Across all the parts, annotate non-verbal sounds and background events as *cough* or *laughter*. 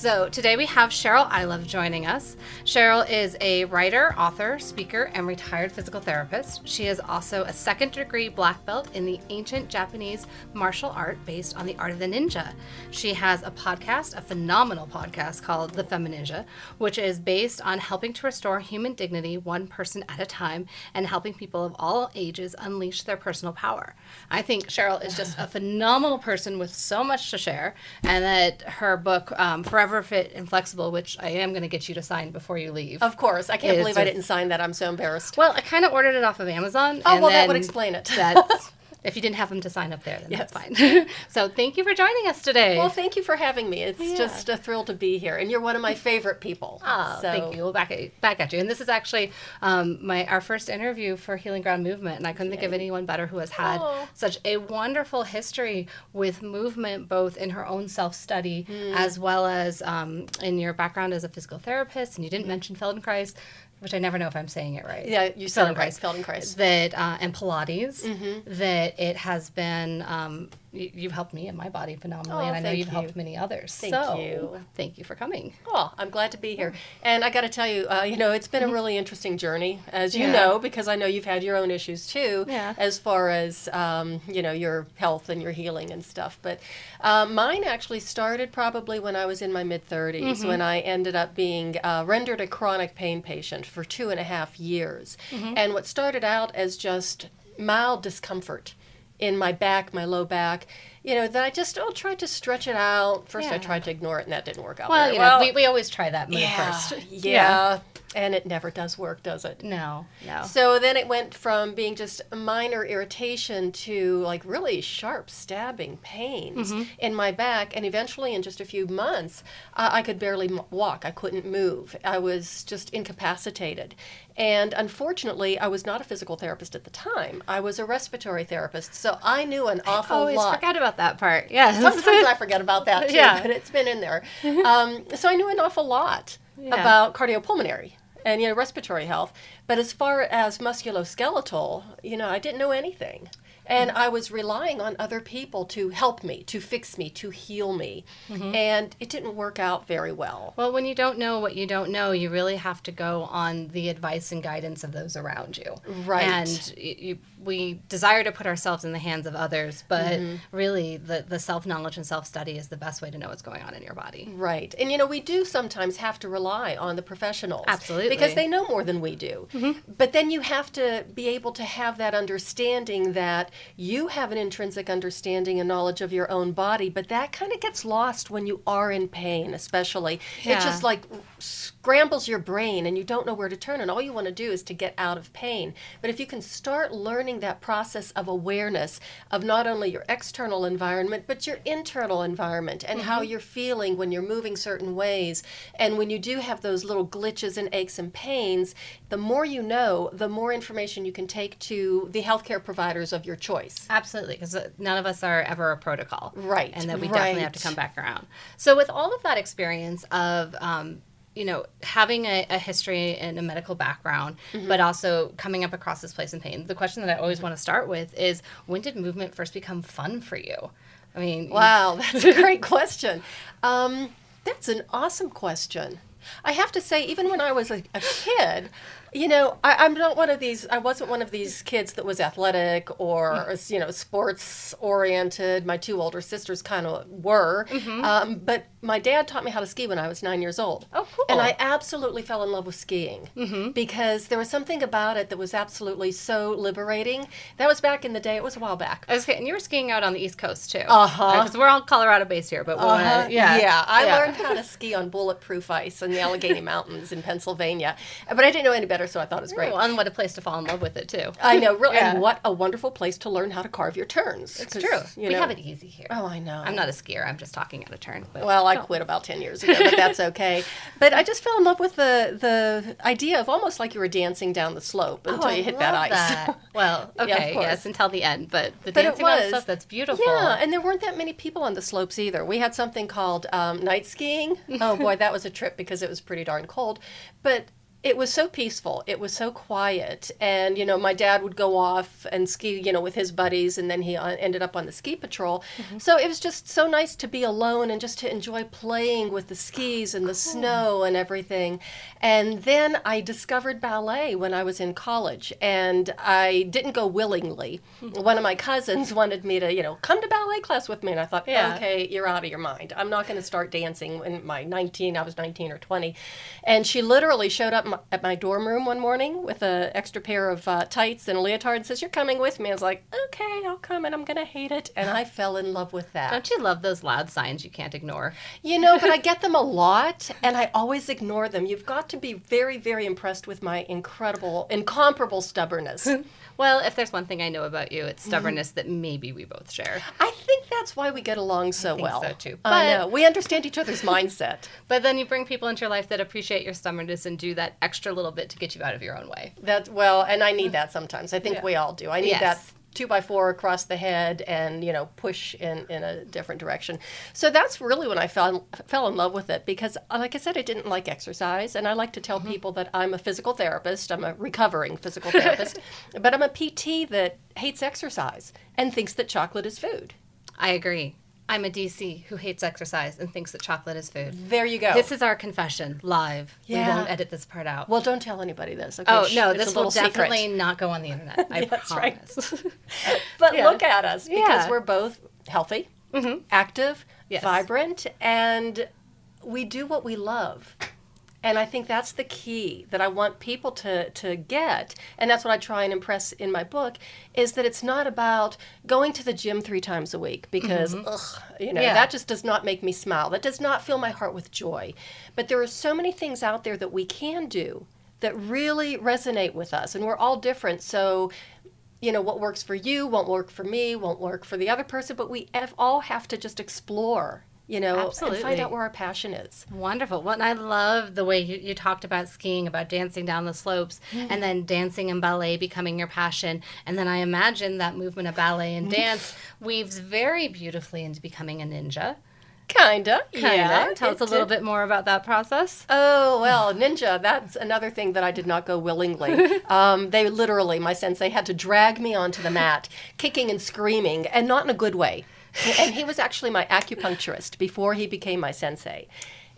So today we have Cheryl Ilov joining us. Cheryl is a writer, author, speaker, and retired physical therapist. She is also a second degree black belt in the ancient Japanese martial art based on the art of the ninja. She has a podcast, a phenomenal podcast called The Femininja, which is based on helping to restore human dignity one person at a time and helping people of all ages unleash their personal power. I think Cheryl is just a *laughs* phenomenal person with so much to share, and that her book, um, Forever Fit and Flexible, which I am going to get you to sign before you leave. Of course. I can't believe I didn't sign that. I'm so embarrassed. Well, I kind of ordered it off of Amazon. Oh, well, that would explain it. That's, *laughs* if you didn't have them to sign up there, then that's fine. *laughs* so thank you for joining us today. Well, thank you for having me. It's Yeah. just a thrill to be here. And you're one of my favorite people. Oh, *laughs* So- thank you. We'll back at, back at you. And this is actually um, my our first interview for Healing Ground Movement, and I couldn't think of anyone better who has had Oh. such a wonderful history with movement, both in her own self study Hmm. as well as um, in your background as a physical therapist. And you didn't mention Feldenkrais, which I never know if I'm saying it right. Yeah, you right, Feldenkrais. Feldenkrais. That uh, and Pilates. Mm-hmm. That it has been. Um, you've helped me and my body phenomenally, Oh, and I know you've you. helped many others. Thank so, you. Thank you for coming. Oh, I'm glad to be here. And I got to tell you, uh, you know, it's been a really interesting journey, as you Yeah. know, because I know you've had your own issues too, Yeah. as far as, um, you know, your health and your healing and stuff. But uh, mine actually started probably when I was in my mid 30s, when I ended up being uh, rendered a chronic pain patient for two and a half years. And what started out as just mild discomfort in my back, my low back. You know, that I just oh, tried to stretch it out. First, I tried to ignore it, and that didn't work out Well, you know, well. we, we always try that move Yeah, first. yeah, and it never does work, does it? No, no. So then it went from being just minor irritation to like really sharp stabbing pains Mm-hmm. in my back, and eventually, in just a few months, uh, I could barely m- walk. I couldn't move. I was just incapacitated. And unfortunately, I was not a physical therapist at the time. I was a respiratory therapist, so I knew an awful always lot. forgot about that part. Yeah. *laughs* Sometimes I forget about that *laughs* too, Yeah. but it's been in there. *laughs* Um, so I knew an awful lot Yeah. about cardiopulmonary and you know respiratory health, but as far as musculoskeletal, you know, I didn't know anything. And I was relying on other people to help me, to fix me, to heal me. Mm-hmm. And it didn't work out very well. Well, when you don't know what you don't know, you really have to go on the advice and guidance of those around you. Right. And you, we desire to put ourselves in the hands of others, but Mm-hmm. really, the, the self knowledge and self study is the best way to know what's going on in your body. Right. And you know, we do sometimes have to rely on the professionals. Absolutely. Because they know more than we do. But then you have to be able to have that understanding that you have an intrinsic understanding and knowledge of your own body, but that kind of gets lost when you are in pain, especially. It just like scrambles your brain and you don't know where to turn and all you want to do is to get out of pain. But if you can start learning that process of awareness of not only your external environment but your internal environment and how you're feeling when you're moving certain ways and when you do have those little glitches and aches and pains, the more you know, the more information you can take to the healthcare providers of your choice. Absolutely, because none of us are ever a protocol. Right, And that we definitely have to come back around. So, with all of that experience of, um, you know, having a, a history and a medical background, Mm-hmm. but also coming up across this place in pain, the question that I always want to start with is when did movement first become fun for you? I mean, Wow, *laughs* that's a great question. Um, that's an awesome question. I have to say, even when I was a, a kid, you know, I, I'm not one of these. I wasn't one of these kids that was athletic or you know sports oriented. My two older sisters kind of were, um, but my dad taught me how to ski when I was nine years old. Oh, cool. And I absolutely fell in love with skiing because there was something about it that was absolutely so liberating. That was back in the day. It was a while back. I was, and you were skiing out on the East Coast too. Uh-huh. Because we're all Colorado based here, but we wanna- Uh-huh. yeah. yeah. I Yeah. learned how to ski on bulletproof ice in the Allegheny *laughs* Mountains in Pennsylvania, but I didn't know any better, so I thought it was great. Well, and what a place to fall in love with it too. I know, really, Yeah. and what a wonderful place to learn how to carve your turns. It's true. You we know, have it easy here. Oh, I know. I'm not a skier. I'm just talking out of turn. But Well, I quit about ten years ago, but that's okay. *laughs* But I just fell in love with the the idea of almost like you were dancing down the slope Oh, until I you hit that ice. that. *laughs* Well, okay, course. yes, until the end. But the But it dancing on was. stuff, that's beautiful. Yeah, and there weren't that many people on the slopes either. We had something called um, night skiing. *laughs* Oh boy, that was a trip because it was pretty darn cold. But it was so peaceful. It was so quiet. And, you know, my dad would go off and ski, you know, with his buddies, and then he uh, ended up on the ski patrol. Mm-hmm. So it was just so nice to be alone and just to enjoy playing with the skis and the cool. snow and everything. And then I discovered ballet when I was in college, and I didn't go willingly. Mm-hmm. One of my cousins *laughs* wanted me to, you know, come to ballet class with me. And I thought, yeah. okay, you're out of your mind. I'm not going to start dancing when my 19, I was 19 or 20. And she literally showed up my, at my dorm room one morning with an extra pair of uh, tights and a leotard and says, You're coming with me. I was like, Okay, I'll come and I'm going to hate it. And I fell in love with that. Don't you love those loud signs you can't ignore? You know, but I get them a lot and I always ignore them. You've got to be very, very impressed with my incredible, incomparable stubbornness. *laughs* well, if there's one thing I know about you, it's stubbornness that maybe we both share. I think that's why we get along so well. So too. But, I know. We understand each other's mindset. *laughs* But then you bring people into your life that appreciate your stubbornness and do that extra little bit to get you out of your own way. That well, and I need that sometimes. I think yeah. we all do. I need yes. that two by four across the head and you know push in in a different direction so that's really when i fell fell in love with it because like i said i didn't like exercise and i like to tell mm-hmm. people that i'm a physical therapist i'm a recovering physical therapist *laughs* but i'm a pt that hates exercise and thinks that chocolate is food i agree I'm a DC who hates exercise and thinks that chocolate is food. There you go. This is our confession live. Yeah. We won't edit this part out. Well, don't tell anybody this. Okay? Oh no, this will definitely secret. not go on the internet. *laughs* I That's promise. Right. *laughs* but yeah. look at us because yeah. we're both healthy, mm-hmm. active, yes. vibrant, and we do what we love. And I think that's the key that I want people to, to get. And that's what I try and impress in my book is that it's not about going to the gym three times a week because, mm-hmm. ugh, you know, yeah. that just does not make me smile. That does not fill my heart with joy. But there are so many things out there that we can do that really resonate with us. And we're all different. So, you know, what works for you won't work for me, won't work for the other person. But we all have to just explore you know, Absolutely. and find out where our passion is. Wonderful. Well, and I love the way you, you talked about skiing, about dancing down the slopes, mm-hmm. and then dancing and ballet becoming your passion. And then I imagine that movement of ballet and dance weaves very beautifully into becoming a ninja. Kinda. Kinda. Yeah. Tell us a little did. bit more about that process. Oh, well, ninja, that's another thing that I did not go willingly. *laughs* um, they literally, my sensei had to drag me onto the mat, kicking and screaming, and not in a good way and he was actually my acupuncturist before he became my sensei.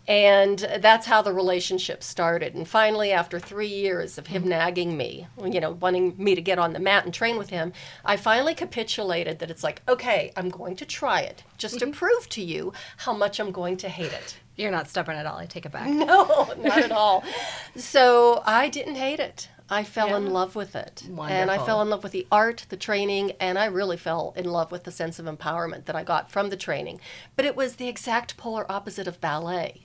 And that's how the relationship started. And finally, after three years of him nagging me, you know, wanting me to get on the mat and train with him, I finally capitulated that it's like, okay, I'm going to try it just to mm-hmm. prove to you how much I'm going to hate it. You're not stubborn at all. I take it back. *laughs* No, not at all. *laughs* So I didn't hate it. I fell yeah. in love with it. Wonderful. And I fell in love with the art, the training, and I really fell in love with the sense of empowerment that I got from the training. But it was the exact polar opposite of ballet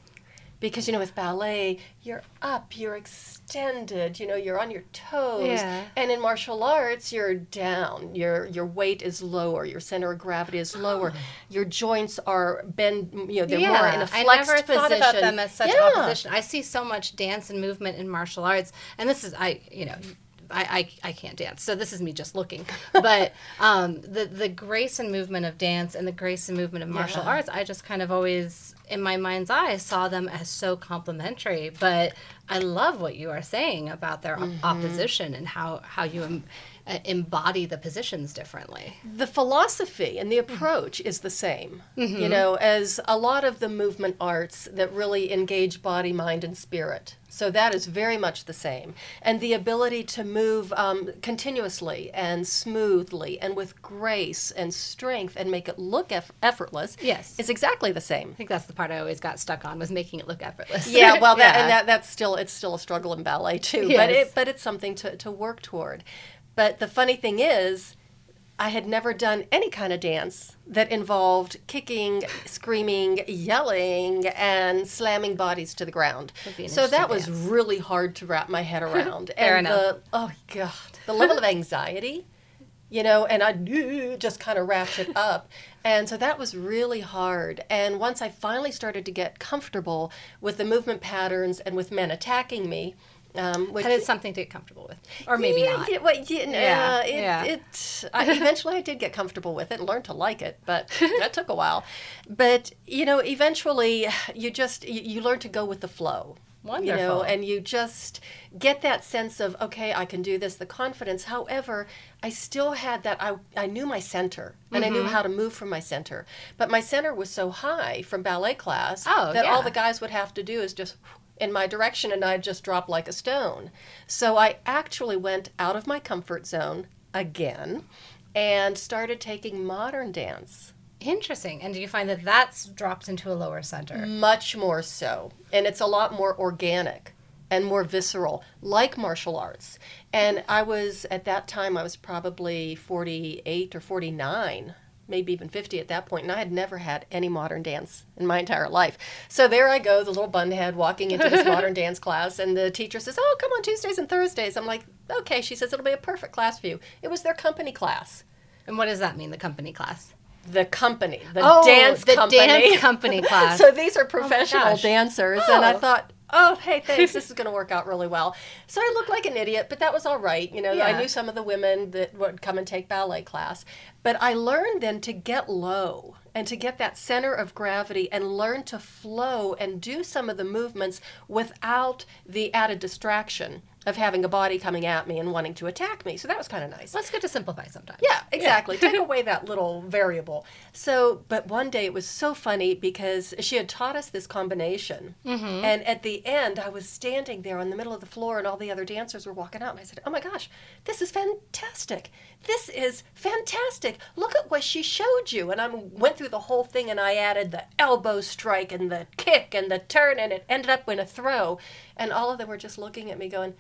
because you know with ballet you're up you're extended you know you're on your toes yeah. and in martial arts you're down your your weight is lower your center of gravity is lower *gasps* your joints are bend you know they're yeah. more in a flexed I never position. thought about them as such yeah. opposition I see so much dance and movement in martial arts and this is I you know I, I, I can't dance, so this is me just looking. But *laughs* um, the the grace and movement of dance and the grace and movement of martial yeah. arts, I just kind of always, in my mind's eye, saw them as so complementary. But I love what you are saying about their mm-hmm. opposition and how how you uh, embody the positions differently. The philosophy and the approach is the same, mm-hmm. you know, as a lot of the movement arts that really engage body, mind, and spirit. So that is very much the same. And the ability to move um, continuously and smoothly and with grace and strength and make it look eff- effortless yes. is exactly the same. I think that's the part I always got stuck on was making it look effortless. Yeah, well, that, *laughs* yeah. and that, that's still, it's still a struggle in ballet too, yes. but, it, but it's something to, to work toward. But the funny thing is, I had never done any kind of dance that involved kicking, screaming, yelling, and slamming bodies to the ground. So that was dance. really hard to wrap my head *laughs* around. Fair and enough. The, oh god, the level of anxiety, you know, and I just kind of ratchet up. And so that was really hard. And once I finally started to get comfortable with the movement patterns and with men attacking me, um, which is something to get comfortable with, or maybe yeah, not. Yeah, well, yeah, uh, it, yeah. It, I, eventually, I did get comfortable with it and learned to like it, but *laughs* that took a while. But you know, eventually, you just you, you learn to go with the flow. Wonderful. You know, and you just get that sense of, okay, I can do this, the confidence. However, I still had that, I, I knew my center and I knew Mm-hmm. how to move from my center. But my center was so high from ballet class Oh, that all the guys would have to do is just in my direction and I'd just drop like a stone. So I actually went out of my comfort zone again and started taking modern dance. Interesting. And do you find that that's dropped into a lower center? Much more so. And it's a lot more organic and more visceral, like martial arts. And I was, at that time, I was probably 48 or 49, maybe even 50 at that point, and I had never had any modern dance in my entire life. So there I go, the little bunhead walking into this *laughs* modern dance class, and the teacher says, Oh, come on Tuesdays and Thursdays. I'm like, Okay. She says, It'll be a perfect class for you. It was their company class. And what does that mean, the company class? The company, the Oh, dance the company. dance company *laughs* *laughs* class. so these are oh professional gosh. dancers, and I Oh. thought, oh, hey, *laughs* thanks, this is going to work out really well. So I looked like an idiot, but that was all right. You know, I knew some of the women that would come and take ballet class, but I learned then to get low and to get that center of gravity and learn to flow and do some of the movements without the added distraction of having a body coming at me and wanting to attack me. So that was kind of nice. Well, it's good to simplify sometimes. Yeah, exactly. *laughs* Take away that little variable. So, but one day it was so funny because she had taught us this combination. Mm-hmm. And at the end, I was standing there in the middle of the floor, and all the other dancers were walking out. And I said, Oh my gosh, this is fantastic. This is fantastic. Look at what she showed you. And I went through the whole thing, and I added the elbow strike and the kick and the turn, and it ended up in a throw. And all of them were just looking at me, going,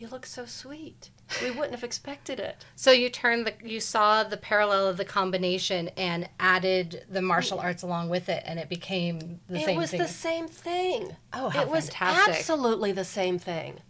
You look so sweet. We wouldn't have expected it. *laughs* So you turned the you saw the parallel of the combination and added the martial mm. arts along with it, and it became the same thing. it same was thing. the same thing. Oh, how it was absolutely the same thing.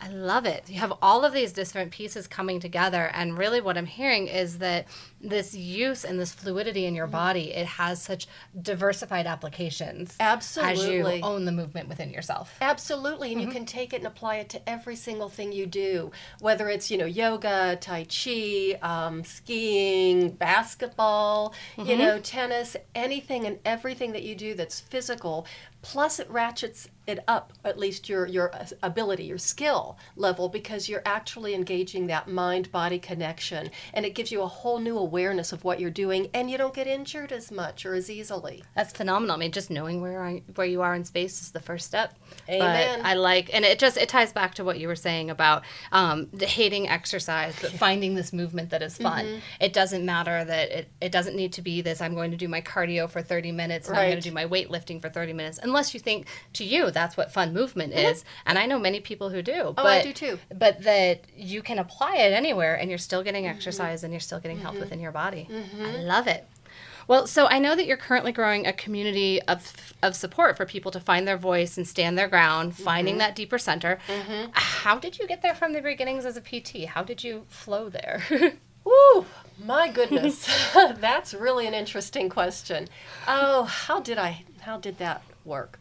I love it. You have all of these different pieces coming together, and really, what I'm hearing is that this use and this fluidity in your mm. body it has such diversified applications Absolutely. as you own the movement within yourself. Absolutely, and you mm-hmm. can take it and apply it to every single thing you do, whether it's you know yoga, tai chi, um, skiing, basketball, you mm-hmm. know tennis, anything and everything that you do that's physical. Plus, it ratchets it up at least your your uh, ability, your skill level, because you're actually engaging that mind body connection, and it gives you a whole new awareness of what you're doing, and you don't get injured as much or as easily. That's phenomenal. I mean, just knowing where I, where you are in space is the first step. Amen. But I like, and it just it ties back to what you were saying about um, the hating exercise, but finding this movement that is fun. Mm-hmm. It doesn't matter that it, it doesn't need to be this. I'm going to do my cardio for 30 minutes, and I'm going to do my weightlifting for 30 minutes, unless you think to you that's what fun movement Mm-hmm. is. And I know many people who do. Oh, but, I do too. But that you can apply it anywhere, and you're still getting Mm-hmm. exercise, and you're still getting health within your body. Mm-hmm. I love it. Well, so I know that you're currently growing a community of, of support for people to find their voice and stand their ground, mm-hmm. finding that deeper center. Mm-hmm. How did you get there from the beginnings as a PT? How did you flow there? *laughs* Woo, my goodness. *laughs* That's really an interesting question. Oh, how did I how did that work?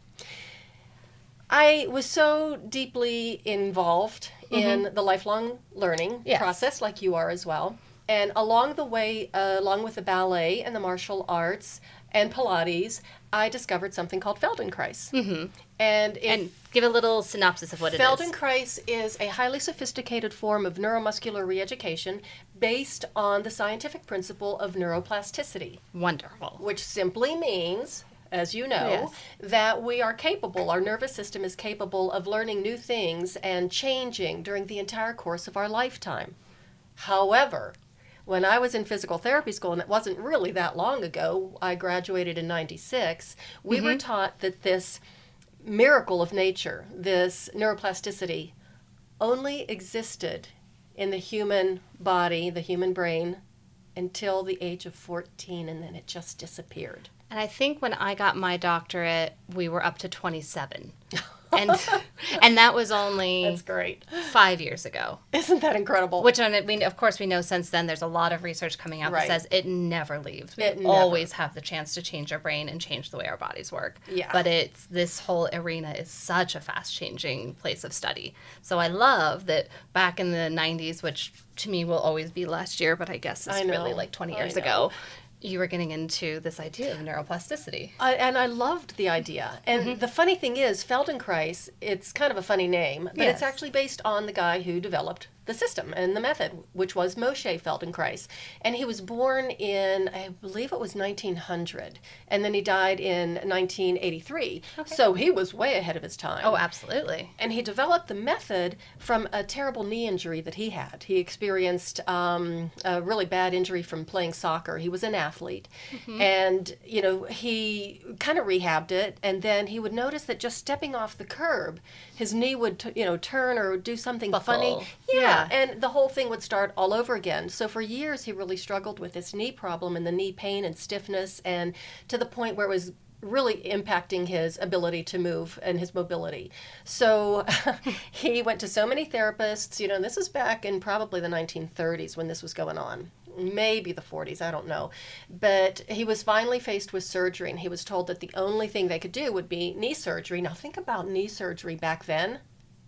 I was so deeply involved in the lifelong learning Yes. process like you are as well. And along the way, uh, along with the ballet and the martial arts and Pilates, I discovered something called Feldenkrais. Mm-hmm. And, and give a little synopsis of what it is. Feldenkrais is a highly sophisticated form of neuromuscular reeducation based on the scientific principle of neuroplasticity, Wonderful. which simply means, as you know, Yes. that we are capable, our nervous system is capable of learning new things and changing during the entire course of our lifetime. However, when I was in physical therapy school, and it wasn't really that long ago, I graduated in 96, we were mm-hmm. taught that this miracle of nature, this neuroplasticity, only existed in the human body, the human brain, until the age of 14, and then it just disappeared. And I think when I got my doctorate, we were up to 27. *laughs* And *laughs* and that was only That's great. five years ago. Isn't that incredible? Which, on it, we, of course, we know since then there's a lot of research coming out Right. that says it never leaves. We never. always have the chance to change our brain and change the way our bodies work. Yeah. But it's this whole arena is such a fast changing place of study. So I love that back in the 90s, which to me will always be last year, but I guess I really like 20 years ago. You were getting into this idea of neuroplasticity. I, and I loved the idea. And Mm-hmm. the funny thing is, Feldenkrais, it's kind of a funny name, but Yes. it's actually based on the guy who developed the system and the method, which was Moshe Feldenkrais. And he was born in, I believe it was 1900, and then he died in 1983. Okay. So he was way ahead of his time. Oh, absolutely. And he developed the method from a terrible knee injury that he had. He experienced um, a really bad injury from playing soccer. He was an athlete. And, you know, he kind of rehabbed it. And then he would notice that just stepping off the curb, his knee would, t- you know, turn or do something funny. Buckle. Yeah. Yeah. And the whole thing would start all over again. So for years, he really struggled with this knee problem and the knee pain and stiffness, and to the point where it was really impacting his ability to move and his mobility. So *laughs* he went to so many therapists, you know, this is back in probably the 1930s when this was going on. Maybe the 40s, I don't know. But he was finally faced with surgery, and he was told that the only thing they could do would be knee surgery. Now, think about knee surgery back then.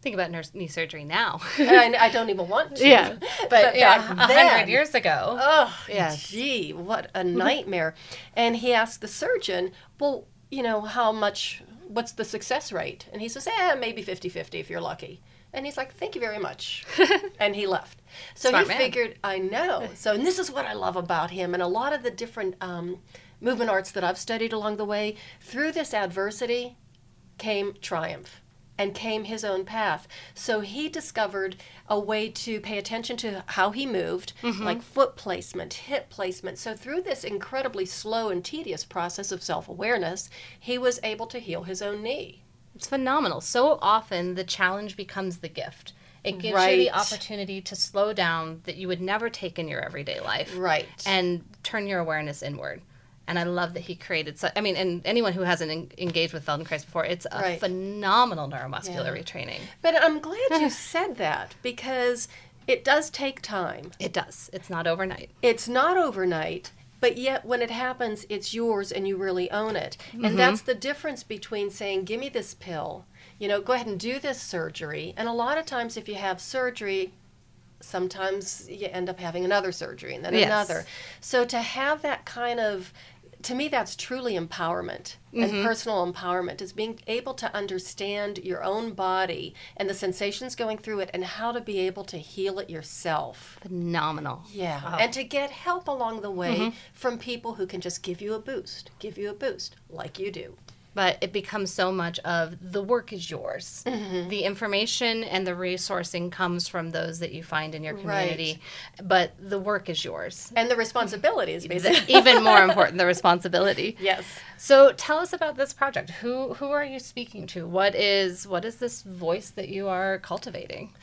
Think about nurse knee surgery now. I, I don't even want to. Yeah. *laughs* but, yeah, back a hundred years ago. Oh, Yes. gee, what a nightmare. and he asked the surgeon, well, you know, how much, what's the success rate? And he says, eh, maybe 50 50 if you're lucky. And he's like, thank you very much. *laughs* and he left. So Smart he man. figured, I know. *laughs* So, and this is what I love about him and a lot of the different um, movement arts that I've studied along the way. Through this adversity came triumph and came his own path. So he discovered a way to pay attention to how he moved, mm-hmm. like foot placement, hip placement. So through this incredibly slow and tedious process of self awareness, he was able to heal his own knee. It's phenomenal. So often the challenge becomes the gift. It gives you the opportunity to slow down that you would never take in your everyday life. Right. And turn your awareness inward. And I love that he created so I mean, and anyone who hasn't en- engaged with Feldenkrais before, it's a Right. phenomenal neuromuscular Yeah. retraining. But I'm glad you *laughs* said that because it does take time. It does. It's not overnight. It's not overnight, but yet when it happens, it's yours and you really own it. And mm-hmm. that's the difference between saying, Give me this pill, you know, go ahead and do this surgery. And a lot of times, if you have surgery, sometimes you end up having another surgery and then Yes. another. So to have that kind of to me that's truly empowerment and mm-hmm. personal empowerment is being able to understand your own body and the sensations going through it and how to be able to heal it yourself. Phenomenal. Yeah, Wow. and to get help along the way mm-hmm. from people who can just give you a boost, give you a boost, like you do. But it becomes so much of the work is yours. Mm-hmm. The information and the resourcing comes from those that you find in your Right. community, but the work is yours. And the responsibilities, basically. *laughs* Even more *laughs* important, the responsibility. yes. So tell us about this project. Who who are you speaking to? What is what is this voice that you are cultivating?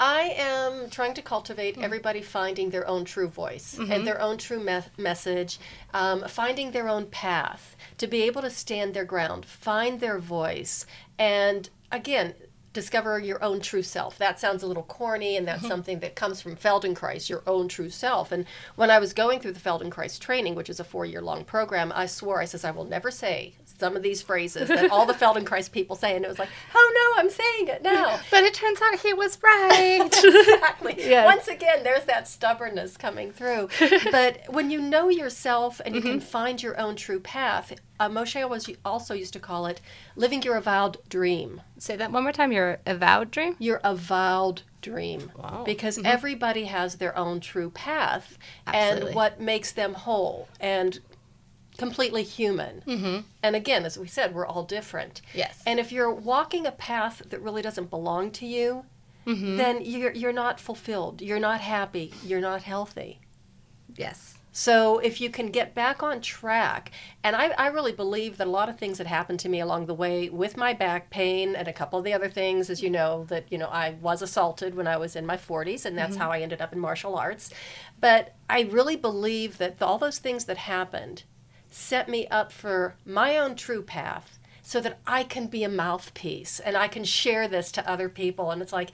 I am trying to cultivate everybody finding their own true voice and their own true me- message, um, finding their own path, to be able to stand their ground, find their voice, and again, discover your own true self. That sounds a little corny, and that's mm-hmm. something that comes from Feldenkrais, your own true self. And when I was going through the Feldenkrais training, which is a four year long program, I swore, I says, I will never say some of these phrases that all the *laughs* Feldenkrais people say. And it was like, oh no, I'm saying it now *laughs* But it turns out he was right. *laughs* exactly. Yes. Once again, there's that stubbornness coming through. but when you know yourself and you can mm-hmm. find your own true path, uh, Moshe was also used to call it living your avowed dream. Say that one more time. Your avowed dream. Your avowed dream. Wow. Because everybody has their own true path Absolutely. and what makes them whole and completely human. Mm-hmm. And again, as we said, we're all different. Yes. And if you're walking a path that really doesn't belong to you, Mm-hmm. then you're, you're not fulfilled. You're not happy. You're not healthy. Yes. So if you can get back on track, and I, I really believe that a lot of things that happened to me along the way with my back pain and a couple of the other things, as you know, that you know I was assaulted when I was in my 40s, and that's mm-hmm. how I ended up in martial arts. But I really believe that all those things that happened set me up for my own true path, so that I can be a mouthpiece and I can share this to other people. And it's like,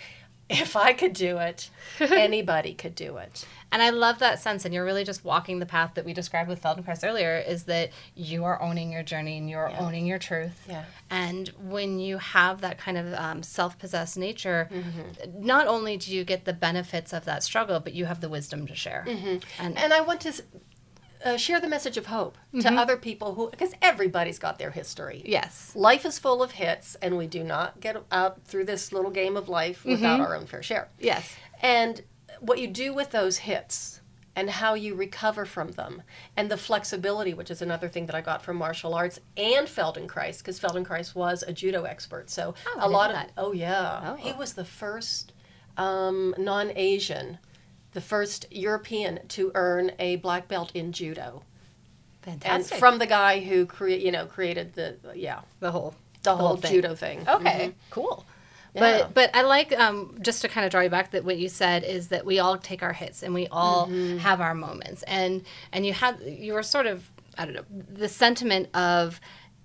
if I could do it, *laughs* anybody could do it. And I love that sense, and you're really just walking the path that we described with Feldenkrais earlier. Is that you are owning your journey and you're owning your truth. Yeah. And when you have that kind of um, self-possessed nature, Mm-hmm. not only do you get the benefits of that struggle, but you have the wisdom to share. And And I want to uh, share the message of hope to other people who, because everybody's got their history. Yes. Life is full of hits, and we do not get out through this little game of life without our own fair share. Yes. And what you do with those hits and how you recover from them and the flexibility, which is another thing that I got from martial arts and Feldenkrais, because Feldenkrais was a judo expert. So Oh, a lot of, that. oh yeah, Oh. he was the first um, non Asian, the first European to earn a black belt in judo. And from the guy who create, you know, created the yeah the whole the whole, thing. judo thing. Okay, Mhm. cool. Yeah. But but I like um, just to kind of draw you back that what you said is that we all take our hits and we all Mm-hmm. have our moments and and you had you were sort of I don't know the sentiment of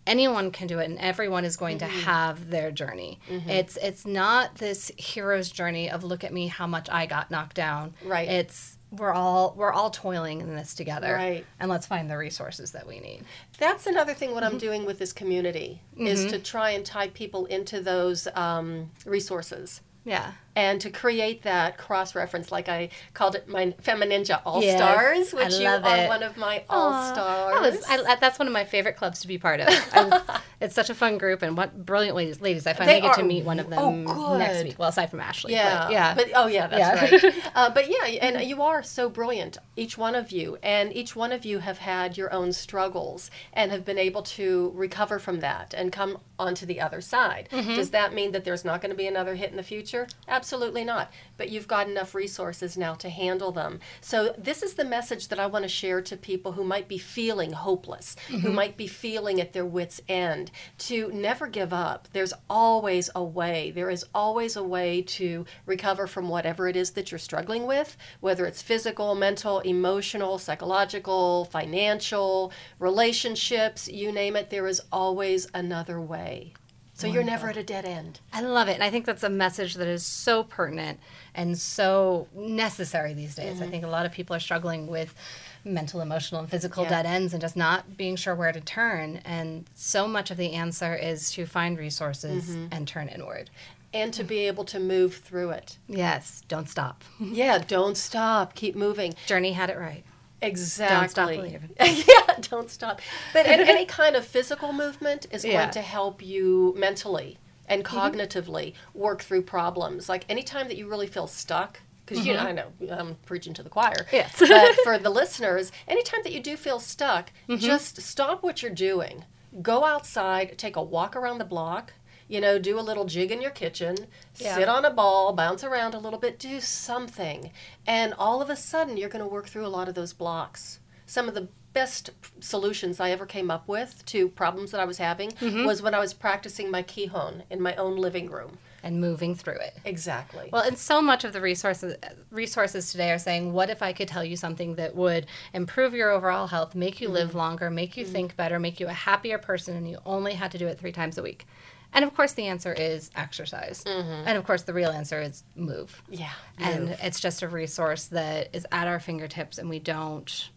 anyone can do it and everyone is going Mm-hmm. to have their journey. It's it's not this hero's journey of look at me how much I got knocked down. Right. It's we're all we're all toiling in this together. Right. And let's find the resources that we need. That's another thing. What I'm Mm-hmm. doing with this community is to try and tie people into those um, resources Yeah. And to create that cross reference, like I called it my Femininja All Yes, Stars, which you are it. one of my All Stars. That was, I, that's one of my favorite clubs to be part of. Was, *laughs* it's such a fun group, and what brilliant ladies! Ladies, I finally They get to meet one of them oh, next week. Well, aside from Ashley, Yeah, but yeah, But oh yeah, that's Yeah. right. *laughs* Uh, but yeah, and you are so brilliant, each one of you, and each one of you have had your own struggles and have been able to recover from that and come onto the other side. Mm-hmm. Does that mean that there's not going to be another hit in the future? Absolutely not. But you've got enough resources now to handle them. So this is the message that I want to share to people who might be feeling hopeless, Mm-hmm. who might be feeling at their wits' end, to never give up. There's always a way. There is always a way to recover from whatever it is that you're struggling with, whether it's physical, mental, emotional, psychological, financial, relationships, you name it, there is always another way. So you're never at a dead end. I love it, and I think that's a message that is so pertinent and so necessary these days. Mm-hmm. I think a lot of people are struggling with mental, emotional, and physical Yeah. dead ends, and just not being sure where to turn. And so much of the answer is to find resources Mm-hmm. and turn inward. And to be able to move through it. Yes, don't stop. Yeah, don't stop. Keep moving. Journey had it right. Exactly. believing. *laughs* yeah, don't stop. But *laughs* an- any kind of physical movement is Yeah. going to help you mentally and mm-hmm. cognitively work through problems. Like anytime that you really feel stuck, because you mm-hmm. know, I know I'm preaching to the choir. Yes. but *laughs* for the listeners, anytime that you do feel stuck, mm-hmm. just stop what you're doing. Go outside, take a walk around the block. You know, do a little jig in your kitchen, Yeah. sit on a ball, bounce around a little bit, do something. And all of a sudden, you're going to work through a lot of those blocks. Some of the best solutions I ever came up with to problems that I was having mm-hmm. was when I was practicing my Kihon in my own living room. And moving through it. Exactly. Well, and so much of the resources resources today are saying, "What if I could tell you something that would improve your overall health, make you live mm-hmm. longer, make you mm-hmm. think better, make you a happier person, and you only had to do it three times a week?" And of course, the answer is exercise. Mm-hmm. And of course, the real answer is move. yeah. And move. it's just a resource that is at our fingertips, and we don't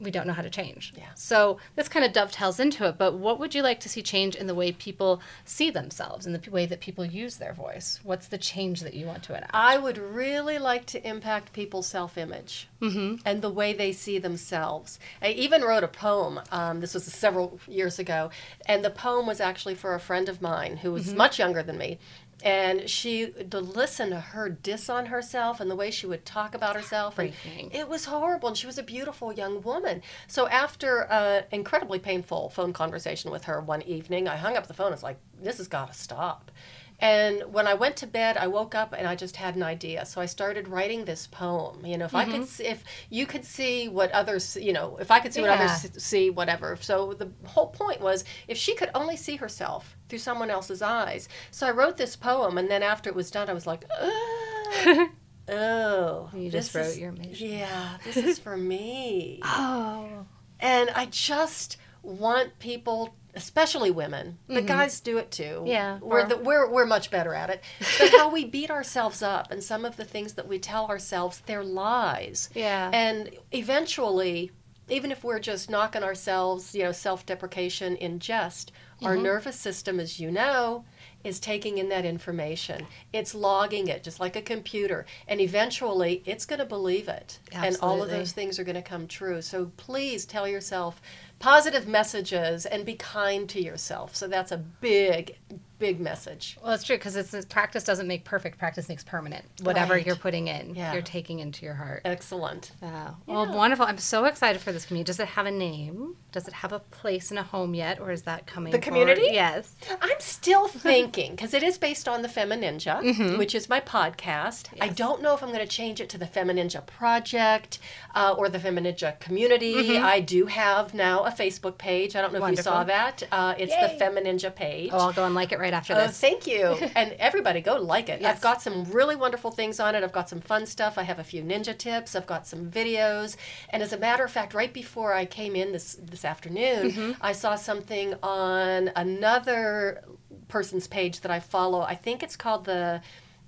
we don't know how to change. Yeah. So this kind of dovetails into it. But what would you like to see change in the way people see themselves, in the p- way that people use their voice? What's the change that you want to enact? I would really like to impact people's self image and the way they see themselves. I even wrote a poem. Um, this was several years ago. And the poem was actually for a friend of mine who was much younger than me. And she, to listen to her diss on herself and the way she would talk about herself, and it was horrible. And she was a beautiful young woman. So after an incredibly painful phone conversation with her one evening, I hung up the phone. It's like, this has got to stop. And when I went to bed, I woke up and I just had an idea. So I started writing this poem. You know, if I could, mm-hmm. see, if you could see what others, you know, if I could see what others see, whatever. So the whole point was, if she could only see herself through someone else's eyes. So I wrote this poem, and then after it was done, I was like, "Ugh, *laughs* oh, You just wrote is- your mission. Yeah, this is for *laughs* me. Oh. And I just want people, especially women, but guys do it too. Mm-hmm. Yeah, we're the, we're we're much better at it. *laughs* But how we beat ourselves up, and some of the things that we tell ourselves, they're lies. Yeah. And eventually, even if we're just knocking ourselves, you know, self deprecation in jest, our nervous system, as you know, is taking in that information. It's logging it just like a computer. And eventually it's going to believe it. And all of those things are going to come true. So please tell yourself positive messages and be kind to yourself. So that's a big, big message. Well, it's true because it's practice doesn't make perfect. Practice makes permanent. Whatever Right. you're putting in, Yeah. you're taking into your heart. Excellent. Yeah. Well, wonderful. I'm so excited for this community. Does it have a name? Does it have a place and a home yet, or is that coming? The forward? community? Yes. I'm still thinking because it is based on the Femininja, which is my podcast. I don't know if I'm going to change it to the Femininja Project uh, or the Femininja Community. I do have now a Facebook page. I don't know if you saw that. Uh, it's Yay. the Femininja page. Oh, I'll go and like it right after Oh, this. thank you. *laughs* and everybody go like it. Yes. I've got some really wonderful things on it. I've got some fun stuff. I have a few ninja tips. I've got some videos. And as a matter of fact, right before I came in this this afternoon, Mm-hmm. I saw something on another person's page that I follow. I think it's called the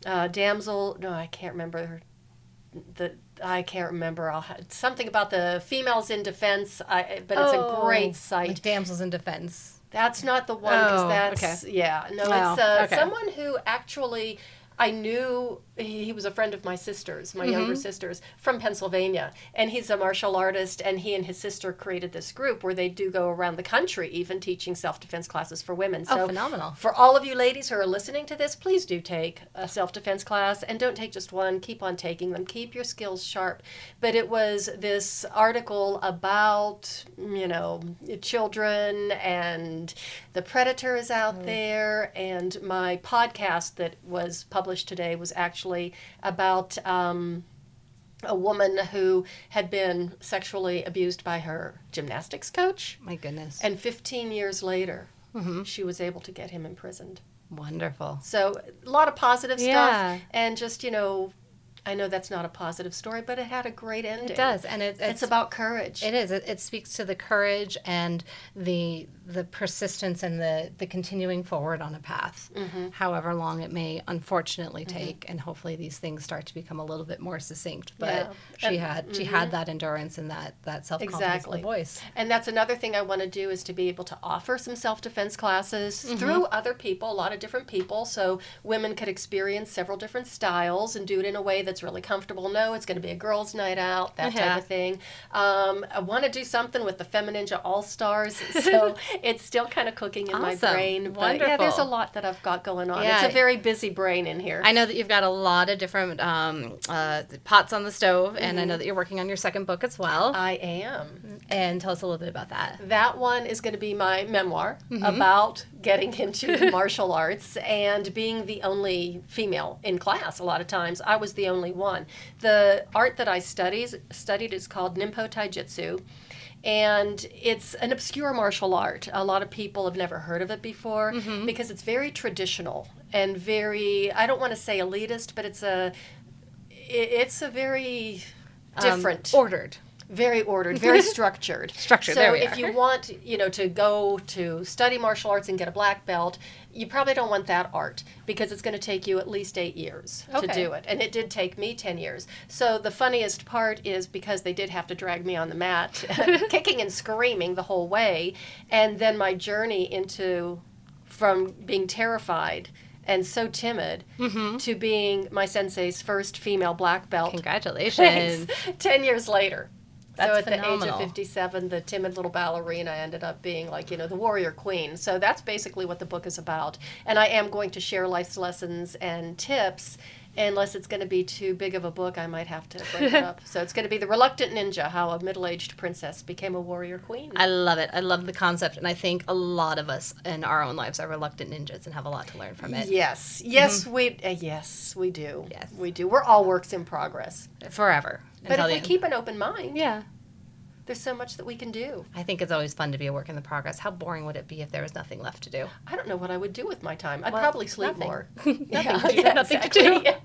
uh, Damsel. No, I can't remember the. I can't remember. I'll ha- something about the females in defense. I, but it's a Oh, great site. Like damsels in defense. That's not the one because Oh, that's yeah. No, Wow, it's uh, okay. someone who actually I knew he, he was a friend of my sister's, my younger Mm-hmm. sister's from Pennsylvania, and he's a martial artist. And he and his sister created this group where they do go around the country, even teaching self defense classes for women. Oh, So phenomenal. For all of you ladies who are listening to this, please do take a self defense class, and don't take just one. Keep on taking them. Keep your skills sharp. But it was this article about you know children and the predator is out there, and my podcast that was published today was actually about. Um, a woman who had been sexually abused by her gymnastics coach, My goodness. and 15 years later, she was able to get him imprisoned. Wonderful. So, a lot of positive Yeah. stuff, and just, you know, I know that's not a positive story, but it had a great ending. It does, and it, It's, about courage. It is. It, it speaks to the courage and the the persistence and the the continuing forward on a path, Mm-hmm. however long it may unfortunately take. And hopefully these things start to become a little bit more succinct. But Yeah. she And- had she had that endurance and that that self confidence Exactly. voice. And that's another thing I want to do is to be able to offer some self defense classes through other people, a lot of different people, so women could experience several different styles and do it in a way that's really comfortable. No, it's going to be a girls' night out, that type of thing. Um, I want to do something with the Femininja All Stars, so *laughs* it's still kind of cooking in my brain. But yeah, there's a lot that I've got going on. Yeah. It's a very busy brain in here. I know that you've got a lot of different um, uh, pots on the stove, and I know that you're working on your second book as well. I am. and tell us a little bit about that. That one is going to be my memoir about getting into *laughs* martial arts and being the only female in class. A lot of times, I was the only one. The art that I studies studied is called Ninpo Taijutsu. And it's an obscure martial art. A lot of people have never heard of it before because it's very traditional and very, I don't want to say elitist, but it's a it's a very Um, different ordered. very ordered, very *laughs* structured. Structured, So if are. you want, you know, to go to study martial arts and get a black belt, you probably don't want that art because it's going to take you at least eight years to do it, and it did take me ten years. So the funniest part is because they did have to drag me on the mat, *laughs* kicking and screaming the whole way, and then my journey into from being terrified. And so timid Mm-hmm. to being my sensei's first female black belt Congratulations. Thanks. *laughs* Ten years later. That's so at the age of 57, the timid little ballerina ended up being like, you know, the warrior queen. So that's basically what the book is about. And I am going to share life's lessons and tips. Unless it's going to be too big of a book, I might have to break it up. *laughs* So it's going to be The Reluctant Ninja How a Middle Aged Princess Became a Warrior Queen. I love it. I love the concept, and I think a lot of us in our own lives are reluctant ninjas and have a lot to learn from it. Yes, yes, we uh, yes we do. Yes. we do. We're all works in progress. Forever. But if we end. keep an open mind, yeah, there's so much that we can do. I think it's always fun to be a work in the progress. How boring would it be if there was nothing left to do? I don't know what I would do with my time. I'd Well, probably sleep nothing. more. *laughs* *laughs* Nothing to do, nothing to do. Yeah.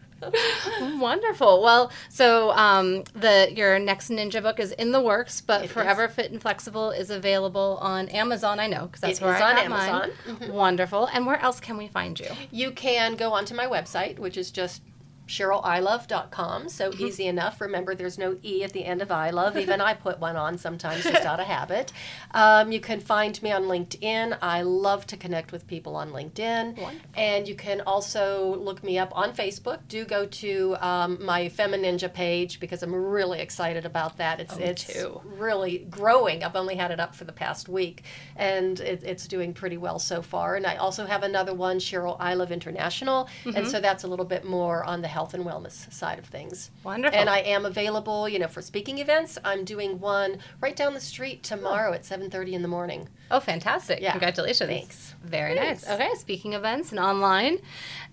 Wonderful. Well, so um, the your next ninja book is in the works, but It is. Forever Fit and Flexible is available on Amazon. I know because that's It where is I on got Amazon. mine. Mm-hmm. Wonderful. And where else can we find you? You can go onto my website, which is just CherylIlov.com. So Mm-hmm. easy enough. Remember, there's no E at the end of Ilov. Even I put one on sometimes just out of habit. Um, you can find me on LinkedIn. I love to connect with people on LinkedIn. Wonderful. And you can also look me up on Facebook. Do go to um, my Femininja page because I'm really excited about that. It's, Oh, it's too. really growing. I've only had it up for the past week, and it, it's doing pretty well so far. And I also have another one, Cheryl Ilov International, Mm-hmm. and so that's a little bit more on the health and wellness side of things. Wonderful. And I am available, you know, for speaking events. I'm doing one right down the street tomorrow at 7:30 in the morning. Oh, fantastic. Yeah. Congratulations. Thanks. Very Thanks. nice. Okay, speaking events and online.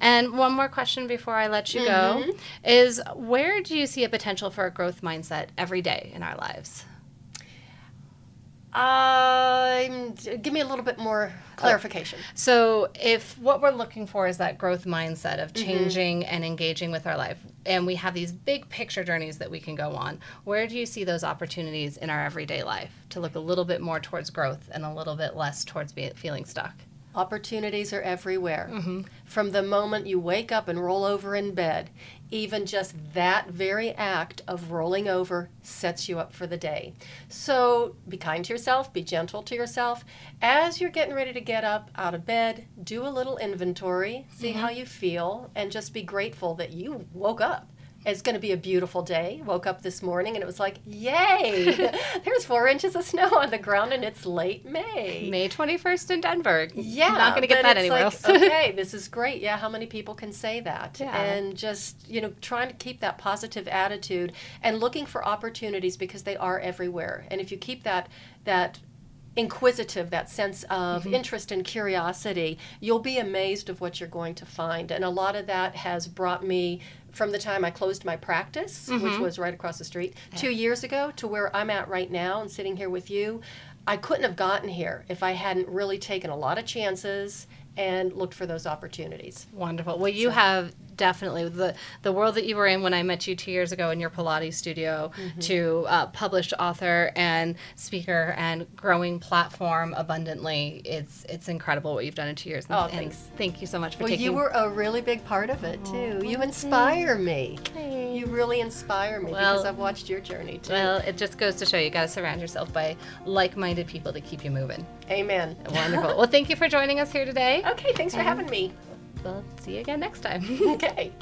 And one more question before I let you Mm-hmm. go is where do you see a potential for a growth mindset every day in our lives? Um, give me a little bit more clarification. So, if what we're looking for is that growth mindset of Mm-hmm. changing and engaging with our life, and we have these big picture journeys that we can go on, where do you see those opportunities in our everyday life to look a little bit more towards growth and a little bit less towards be, feeling stuck? Opportunities are everywhere. Mm-hmm. From the moment you wake up and roll over in bed, even just that very act of rolling over sets you up for the day. So be kind to yourself, be gentle to yourself. As you're getting ready to get up out of bed, do a little inventory, see mm-hmm. how you feel, and just be grateful that you woke up. It's going to be a beautiful day. Woke up this morning and it was like, yay! *laughs* There's four inches of snow on the ground and it's late May. May 21st in Denver. Yeah, Not going to get that anywhere like, else. okay, *laughs* this is great. Yeah, how many people can say that? Yeah. And just, you know, trying to keep that positive attitude and looking for opportunities because they are everywhere. And if you keep that that inquisitive that sense of Mm-hmm. interest and curiosity you'll be amazed of what you're going to find and a lot of that has brought me from the time i closed my practice which Mm-hmm. was right across the street two years ago to where i'm at right now and sitting here with you i couldn't have gotten here if i hadn't really taken a lot of chances and looked for those opportunities Wonderful. Well, you have definitely the the world that you were in when I met you two years ago in your Pilates studio Mm-hmm. to uh, published author and speaker and growing platform abundantly. It's it's incredible what you've done in two years. And, Oh, and thanks. thank you so much for well taking. Well, you were a really big part of it too you inspire me you really inspire me because i've watched your journey too well, it just goes to show you got to surround yourself by like-minded people to keep you moving. amen Wonderful. well, thank you for joining us here today. okay thanks for having me We'll see you again next time. *laughs* *laughs* okay